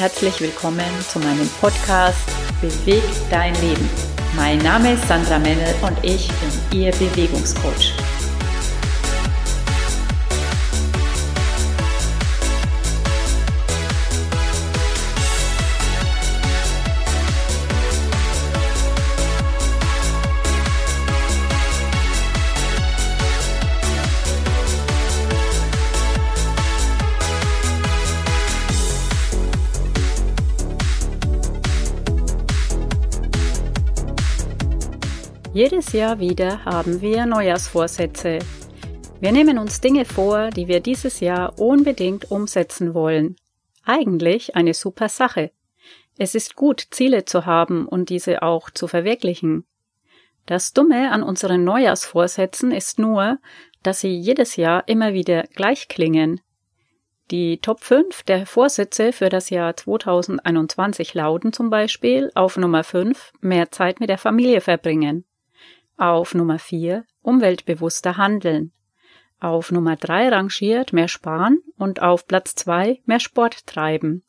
herzlich willkommen zu meinem Podcast Beweg dein Leben. Mein Name ist Sandra Mennel und ich bin Ihr Bewegungscoach. Jedes Jahr wieder haben wir Neujahrsvorsätze. Wir nehmen uns Dinge vor, die wir dieses Jahr unbedingt umsetzen wollen. Eigentlich eine super Sache. Es ist gut, Ziele zu haben und diese auch zu verwirklichen. Das Dumme an unseren Neujahrsvorsätzen ist nur, dass sie jedes Jahr immer wieder gleich klingen. Die Top 5 der Vorsätze für das Jahr 2021 lauten zum Beispiel auf Nummer 5 mehr Zeit mit der Familie verbringen. Auf Nummer 4 umweltbewusster handeln. Auf Nummer 3 rangiert mehr sparen und auf Platz 2 mehr Sport treiben.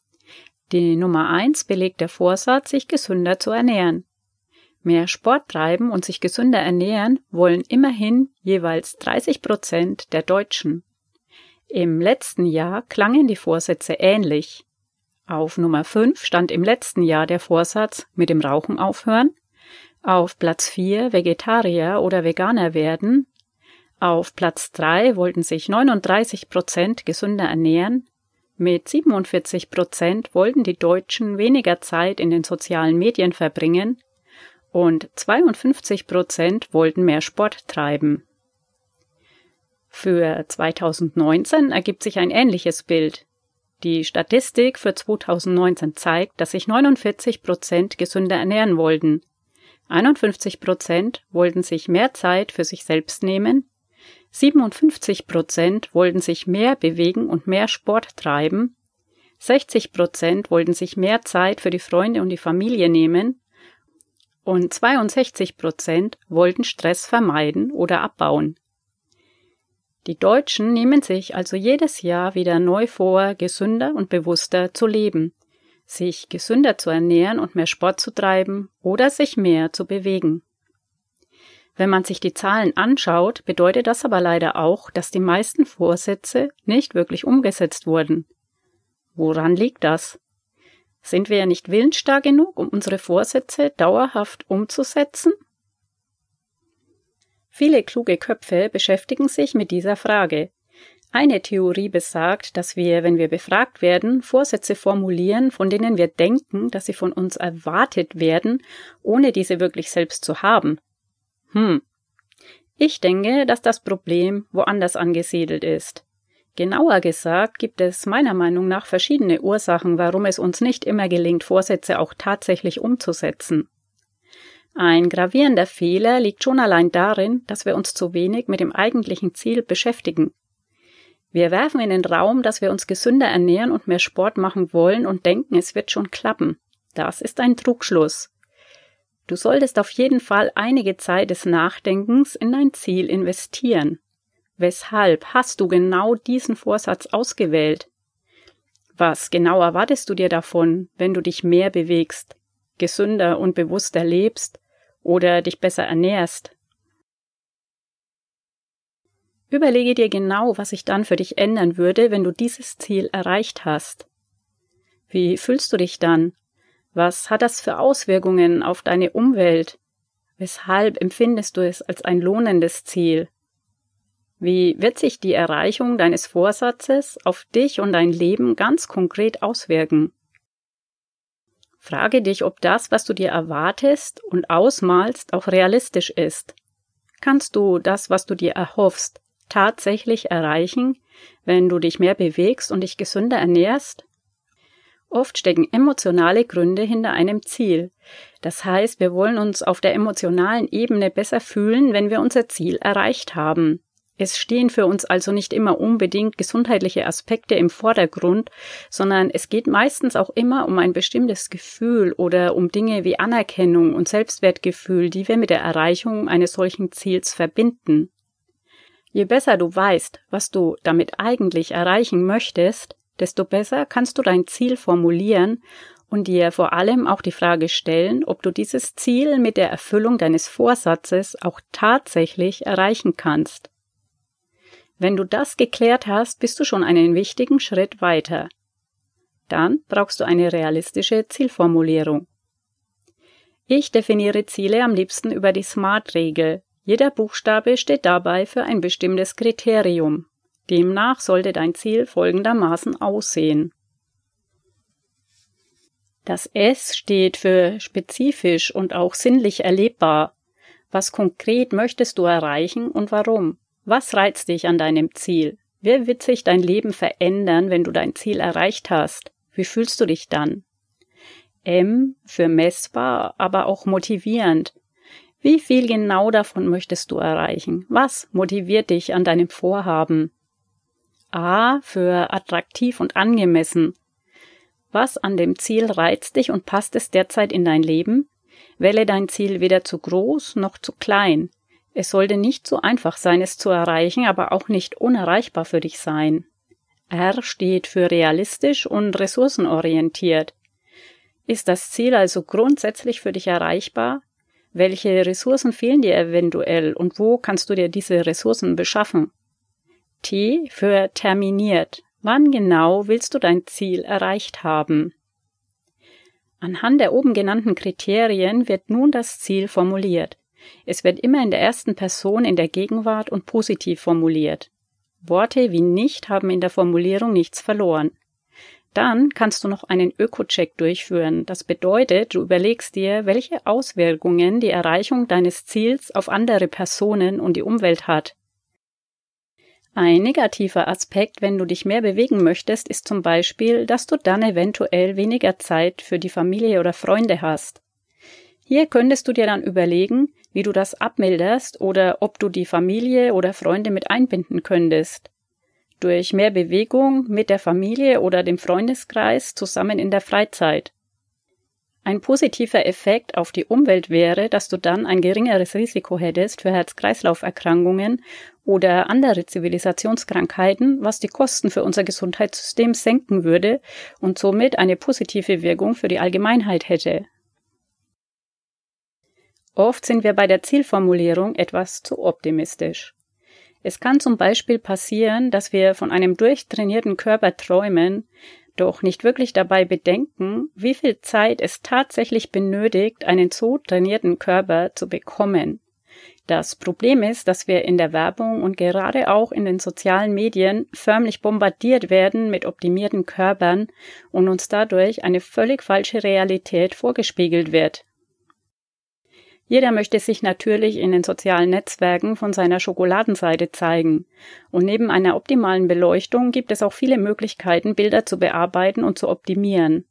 Die Nummer 1 belegt der Vorsatz, sich gesünder zu ernähren. Mehr Sport treiben und sich gesünder ernähren wollen immerhin jeweils 30 Prozent der Deutschen. Im letzten Jahr klangen die Vorsätze ähnlich. Auf Nummer 5 stand im letzten Jahr der Vorsatz mit dem Rauchen aufhören auf Platz 4 Vegetarier oder Veganer werden. Auf Platz 3 wollten sich 39 Prozent gesünder ernähren. Mit 47 Prozent wollten die Deutschen weniger Zeit in den sozialen Medien verbringen und 52 Prozent wollten mehr Sport treiben. Für 2019 ergibt sich ein ähnliches Bild. Die Statistik für 2019 zeigt, dass sich 49 Prozent gesünder ernähren wollten. 51 Prozent wollten sich mehr Zeit für sich selbst nehmen, 57 Prozent wollten sich mehr bewegen und mehr Sport treiben, 60 Prozent wollten sich mehr Zeit für die Freunde und die Familie nehmen. Und 62 Prozent wollten Stress vermeiden oder abbauen. Die Deutschen nehmen sich also jedes Jahr wieder neu vor, gesünder und bewusster zu leben sich gesünder zu ernähren und mehr Sport zu treiben oder sich mehr zu bewegen. Wenn man sich die Zahlen anschaut, bedeutet das aber leider auch, dass die meisten Vorsätze nicht wirklich umgesetzt wurden. Woran liegt das? Sind wir ja nicht willensstark genug, um unsere Vorsätze dauerhaft umzusetzen? Viele kluge Köpfe beschäftigen sich mit dieser Frage. Eine Theorie besagt, dass wir, wenn wir befragt werden, Vorsätze formulieren, von denen wir denken, dass sie von uns erwartet werden, ohne diese wirklich selbst zu haben. Hm. Ich denke, dass das Problem woanders angesiedelt ist. Genauer gesagt gibt es meiner Meinung nach verschiedene Ursachen, warum es uns nicht immer gelingt, Vorsätze auch tatsächlich umzusetzen. Ein gravierender Fehler liegt schon allein darin, dass wir uns zu wenig mit dem eigentlichen Ziel beschäftigen. Wir werfen in den Raum, dass wir uns gesünder ernähren und mehr Sport machen wollen und denken, es wird schon klappen. Das ist ein Trugschluss. Du solltest auf jeden Fall einige Zeit des Nachdenkens in dein Ziel investieren. Weshalb hast du genau diesen Vorsatz ausgewählt? Was genau erwartest du dir davon, wenn du dich mehr bewegst, gesünder und bewusster lebst oder dich besser ernährst? Überlege dir genau, was sich dann für dich ändern würde, wenn du dieses Ziel erreicht hast. Wie fühlst du dich dann? Was hat das für Auswirkungen auf deine Umwelt? Weshalb empfindest du es als ein lohnendes Ziel? Wie wird sich die Erreichung deines Vorsatzes auf dich und dein Leben ganz konkret auswirken? Frage dich, ob das, was du dir erwartest und ausmalst, auch realistisch ist. Kannst du das, was du dir erhoffst, tatsächlich erreichen, wenn du dich mehr bewegst und dich gesünder ernährst? Oft stecken emotionale Gründe hinter einem Ziel. Das heißt, wir wollen uns auf der emotionalen Ebene besser fühlen, wenn wir unser Ziel erreicht haben. Es stehen für uns also nicht immer unbedingt gesundheitliche Aspekte im Vordergrund, sondern es geht meistens auch immer um ein bestimmtes Gefühl oder um Dinge wie Anerkennung und Selbstwertgefühl, die wir mit der Erreichung eines solchen Ziels verbinden. Je besser du weißt, was du damit eigentlich erreichen möchtest, desto besser kannst du dein Ziel formulieren und dir vor allem auch die Frage stellen, ob du dieses Ziel mit der Erfüllung deines Vorsatzes auch tatsächlich erreichen kannst. Wenn du das geklärt hast, bist du schon einen wichtigen Schritt weiter. Dann brauchst du eine realistische Zielformulierung. Ich definiere Ziele am liebsten über die SMART-Regel. Jeder Buchstabe steht dabei für ein bestimmtes Kriterium. Demnach sollte dein Ziel folgendermaßen aussehen. Das S steht für spezifisch und auch sinnlich erlebbar. Was konkret möchtest du erreichen und warum? Was reizt dich an deinem Ziel? Wie wird sich dein Leben verändern, wenn du dein Ziel erreicht hast? Wie fühlst du dich dann? M für messbar, aber auch motivierend. Wie viel genau davon möchtest du erreichen? Was motiviert dich an deinem Vorhaben? A für attraktiv und angemessen. Was an dem Ziel reizt dich und passt es derzeit in dein Leben? Wähle dein Ziel weder zu groß noch zu klein. Es sollte nicht so einfach sein, es zu erreichen, aber auch nicht unerreichbar für dich sein. R steht für realistisch und ressourcenorientiert. Ist das Ziel also grundsätzlich für dich erreichbar? Welche Ressourcen fehlen dir eventuell und wo kannst du dir diese Ressourcen beschaffen? T für terminiert. Wann genau willst du dein Ziel erreicht haben? Anhand der oben genannten Kriterien wird nun das Ziel formuliert. Es wird immer in der ersten Person in der Gegenwart und positiv formuliert. Worte wie nicht haben in der Formulierung nichts verloren. Dann kannst du noch einen Öko-Check durchführen. Das bedeutet, du überlegst dir, welche Auswirkungen die Erreichung deines Ziels auf andere Personen und die Umwelt hat. Ein negativer Aspekt, wenn du dich mehr bewegen möchtest, ist zum Beispiel, dass du dann eventuell weniger Zeit für die Familie oder Freunde hast. Hier könntest du dir dann überlegen, wie du das abmilderst oder ob du die Familie oder Freunde mit einbinden könntest. Durch mehr Bewegung mit der Familie oder dem Freundeskreis zusammen in der Freizeit. Ein positiver Effekt auf die Umwelt wäre, dass du dann ein geringeres Risiko hättest für Herz-Kreislauf-Erkrankungen oder andere Zivilisationskrankheiten, was die Kosten für unser Gesundheitssystem senken würde und somit eine positive Wirkung für die Allgemeinheit hätte. Oft sind wir bei der Zielformulierung etwas zu optimistisch. Es kann zum Beispiel passieren, dass wir von einem durchtrainierten Körper träumen, doch nicht wirklich dabei bedenken, wie viel Zeit es tatsächlich benötigt, einen so trainierten Körper zu bekommen. Das Problem ist, dass wir in der Werbung und gerade auch in den sozialen Medien förmlich bombardiert werden mit optimierten Körpern und uns dadurch eine völlig falsche Realität vorgespiegelt wird. Jeder möchte sich natürlich in den sozialen Netzwerken von seiner Schokoladenseite zeigen. Und neben einer optimalen Beleuchtung gibt es auch viele Möglichkeiten, Bilder zu bearbeiten und zu optimieren.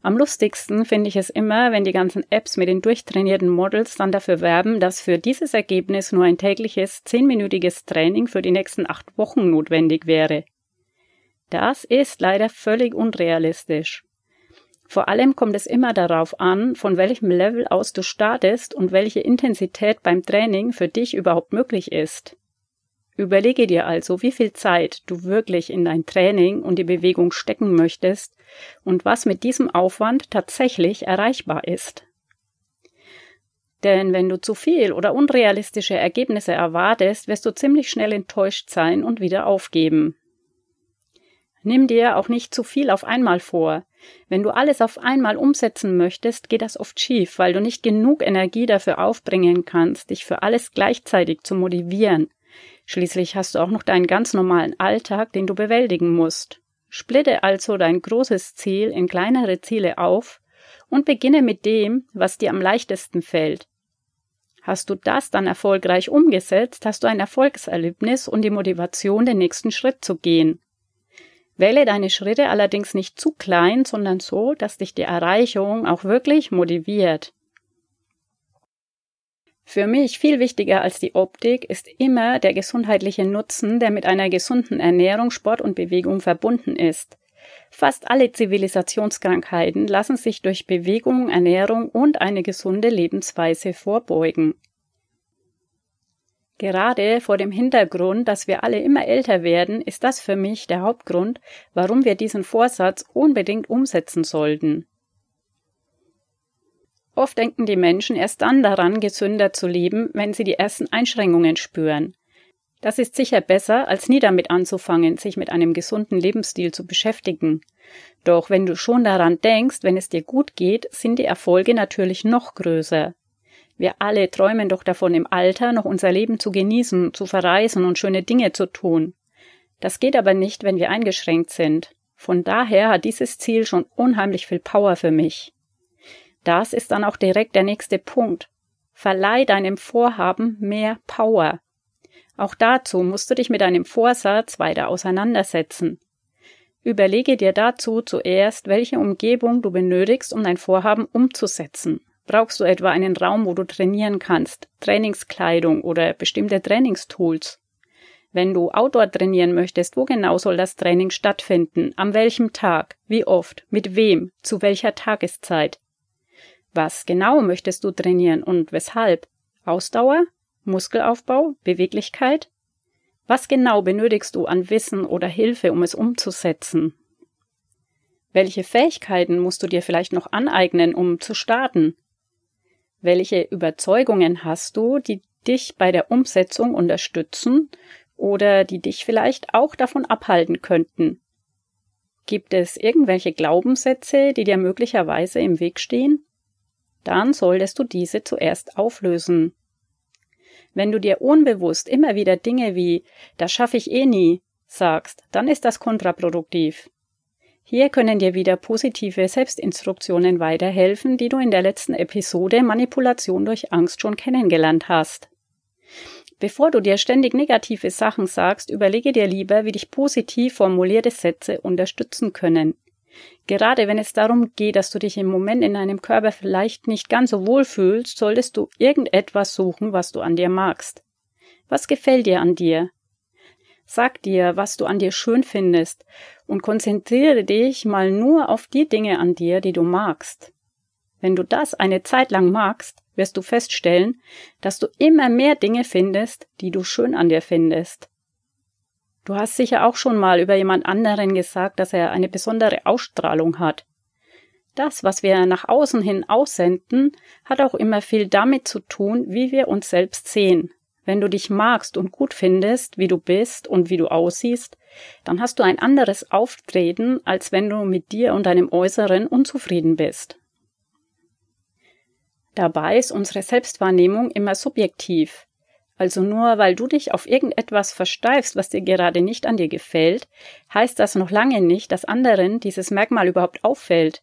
Am lustigsten finde ich es immer, wenn die ganzen Apps mit den durchtrainierten Models dann dafür werben, dass für dieses Ergebnis nur ein tägliches zehnminütiges Training für die nächsten acht Wochen notwendig wäre. Das ist leider völlig unrealistisch. Vor allem kommt es immer darauf an, von welchem Level aus du startest und welche Intensität beim Training für dich überhaupt möglich ist. Überlege dir also, wie viel Zeit du wirklich in dein Training und die Bewegung stecken möchtest und was mit diesem Aufwand tatsächlich erreichbar ist. Denn wenn du zu viel oder unrealistische Ergebnisse erwartest, wirst du ziemlich schnell enttäuscht sein und wieder aufgeben. Nimm dir auch nicht zu viel auf einmal vor. Wenn du alles auf einmal umsetzen möchtest, geht das oft schief, weil du nicht genug Energie dafür aufbringen kannst, dich für alles gleichzeitig zu motivieren. Schließlich hast du auch noch deinen ganz normalen Alltag, den du bewältigen musst. Splitte also dein großes Ziel in kleinere Ziele auf und beginne mit dem, was dir am leichtesten fällt. Hast du das dann erfolgreich umgesetzt, hast du ein Erfolgserlebnis und die Motivation, den nächsten Schritt zu gehen. Wähle deine Schritte allerdings nicht zu klein, sondern so, dass dich die Erreichung auch wirklich motiviert. Für mich viel wichtiger als die Optik ist immer der gesundheitliche Nutzen, der mit einer gesunden Ernährung, Sport und Bewegung verbunden ist. Fast alle Zivilisationskrankheiten lassen sich durch Bewegung, Ernährung und eine gesunde Lebensweise vorbeugen. Gerade vor dem Hintergrund, dass wir alle immer älter werden, ist das für mich der Hauptgrund, warum wir diesen Vorsatz unbedingt umsetzen sollten. Oft denken die Menschen erst dann daran, gesünder zu leben, wenn sie die ersten Einschränkungen spüren. Das ist sicher besser, als nie damit anzufangen, sich mit einem gesunden Lebensstil zu beschäftigen. Doch wenn du schon daran denkst, wenn es dir gut geht, sind die Erfolge natürlich noch größer. Wir alle träumen doch davon, im Alter noch unser Leben zu genießen, zu verreisen und schöne Dinge zu tun. Das geht aber nicht, wenn wir eingeschränkt sind. Von daher hat dieses Ziel schon unheimlich viel Power für mich. Das ist dann auch direkt der nächste Punkt. Verleih deinem Vorhaben mehr Power. Auch dazu musst du dich mit deinem Vorsatz weiter auseinandersetzen. Überlege dir dazu zuerst, welche Umgebung du benötigst, um dein Vorhaben umzusetzen. Brauchst du etwa einen Raum, wo du trainieren kannst, Trainingskleidung oder bestimmte Trainingstools? Wenn du Outdoor trainieren möchtest, wo genau soll das Training stattfinden? An welchem Tag? Wie oft? Mit wem? Zu welcher Tageszeit? Was genau möchtest du trainieren und weshalb? Ausdauer? Muskelaufbau, Beweglichkeit? Was genau benötigst du an Wissen oder Hilfe, um es umzusetzen? Welche Fähigkeiten musst du dir vielleicht noch aneignen, um zu starten? Welche Überzeugungen hast du, die dich bei der Umsetzung unterstützen oder die dich vielleicht auch davon abhalten könnten? Gibt es irgendwelche Glaubenssätze, die dir möglicherweise im Weg stehen? Dann solltest du diese zuerst auflösen. Wenn du dir unbewusst immer wieder Dinge wie das schaffe ich eh nie sagst, dann ist das kontraproduktiv. Hier können dir wieder positive Selbstinstruktionen weiterhelfen, die du in der letzten Episode Manipulation durch Angst schon kennengelernt hast. Bevor du dir ständig negative Sachen sagst, überlege dir lieber, wie dich positiv formulierte Sätze unterstützen können. Gerade wenn es darum geht, dass du dich im Moment in deinem Körper vielleicht nicht ganz so wohl fühlst, solltest du irgendetwas suchen, was du an dir magst. Was gefällt dir an dir? Sag dir, was du an dir schön findest und konzentriere dich mal nur auf die Dinge an dir, die du magst. Wenn du das eine Zeit lang magst, wirst du feststellen, dass du immer mehr Dinge findest, die du schön an dir findest. Du hast sicher auch schon mal über jemand anderen gesagt, dass er eine besondere Ausstrahlung hat. Das, was wir nach außen hin aussenden, hat auch immer viel damit zu tun, wie wir uns selbst sehen. Wenn du dich magst und gut findest, wie du bist und wie du aussiehst, dann hast du ein anderes Auftreten, als wenn du mit dir und deinem Äußeren unzufrieden bist. Dabei ist unsere Selbstwahrnehmung immer subjektiv. Also nur weil du dich auf irgendetwas versteifst, was dir gerade nicht an dir gefällt, heißt das noch lange nicht, dass anderen dieses Merkmal überhaupt auffällt.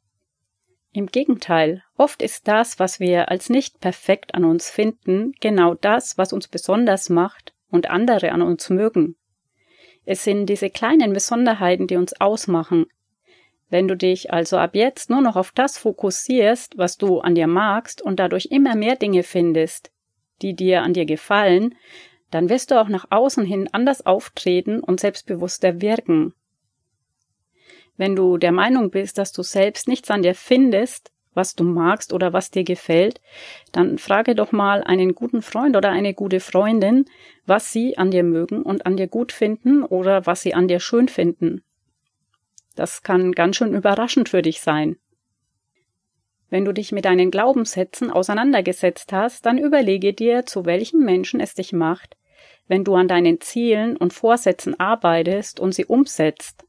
Im Gegenteil, oft ist das, was wir als nicht perfekt an uns finden, genau das, was uns besonders macht und andere an uns mögen. Es sind diese kleinen Besonderheiten, die uns ausmachen. Wenn du dich also ab jetzt nur noch auf das fokussierst, was du an dir magst und dadurch immer mehr Dinge findest, die dir an dir gefallen, dann wirst du auch nach außen hin anders auftreten und selbstbewusster wirken. Wenn du der Meinung bist, dass du selbst nichts an dir findest, was du magst oder was dir gefällt, dann frage doch mal einen guten Freund oder eine gute Freundin, was sie an dir mögen und an dir gut finden oder was sie an dir schön finden. Das kann ganz schön überraschend für dich sein. Wenn du dich mit deinen Glaubenssätzen auseinandergesetzt hast, dann überlege dir, zu welchem Menschen es dich macht, wenn du an deinen Zielen und Vorsätzen arbeitest und sie umsetzt.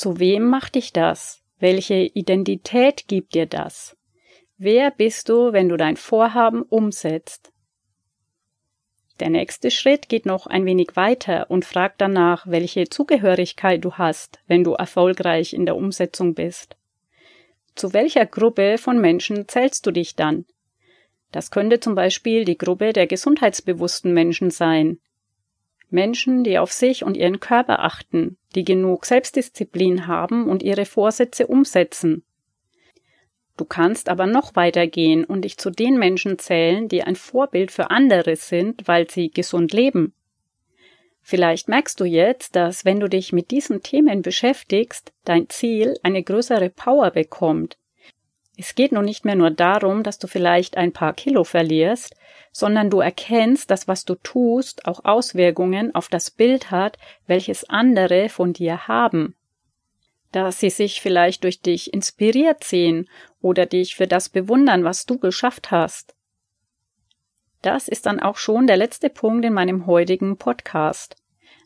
Zu wem macht dich das? Welche Identität gibt dir das? Wer bist du, wenn du dein Vorhaben umsetzt? Der nächste Schritt geht noch ein wenig weiter und fragt danach, welche Zugehörigkeit du hast, wenn du erfolgreich in der Umsetzung bist. Zu welcher Gruppe von Menschen zählst du dich dann? Das könnte zum Beispiel die Gruppe der gesundheitsbewussten Menschen sein. Menschen, die auf sich und ihren Körper achten, die genug Selbstdisziplin haben und ihre Vorsätze umsetzen. Du kannst aber noch weitergehen und dich zu den Menschen zählen, die ein Vorbild für andere sind, weil sie gesund leben. Vielleicht merkst du jetzt, dass wenn du dich mit diesen Themen beschäftigst, dein Ziel eine größere Power bekommt. Es geht nun nicht mehr nur darum, dass du vielleicht ein paar Kilo verlierst, sondern du erkennst, dass was du tust auch Auswirkungen auf das Bild hat, welches andere von dir haben. Dass sie sich vielleicht durch dich inspiriert sehen oder dich für das bewundern, was du geschafft hast. Das ist dann auch schon der letzte Punkt in meinem heutigen Podcast.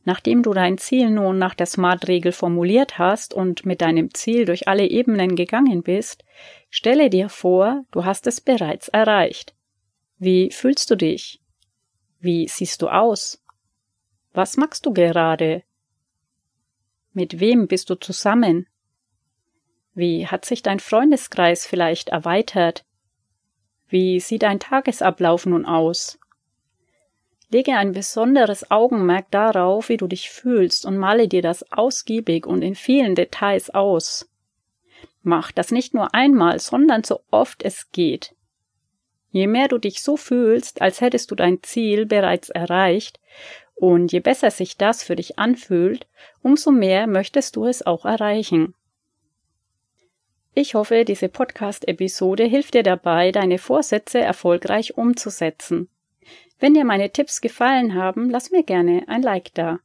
Nachdem du dein Ziel nun nach der SMART-Regel formuliert hast und mit deinem Ziel durch alle Ebenen gegangen bist, stelle dir vor, du hast es bereits erreicht. Wie fühlst du dich? Wie siehst du aus? Was machst du gerade? Mit wem bist du zusammen? Wie hat sich dein Freundeskreis vielleicht erweitert? Wie sieht dein Tagesablauf nun aus? Lege ein besonderes Augenmerk darauf, wie du dich fühlst und male dir das ausgiebig und in vielen Details aus. Mach das nicht nur einmal, sondern so oft es geht. Je mehr du dich so fühlst, als hättest du dein Ziel bereits erreicht, und je besser sich das für dich anfühlt, umso mehr möchtest du es auch erreichen. Ich hoffe, diese Podcast-Episode hilft dir dabei, deine Vorsätze erfolgreich umzusetzen. Wenn dir meine Tipps gefallen haben, lass mir gerne ein Like da.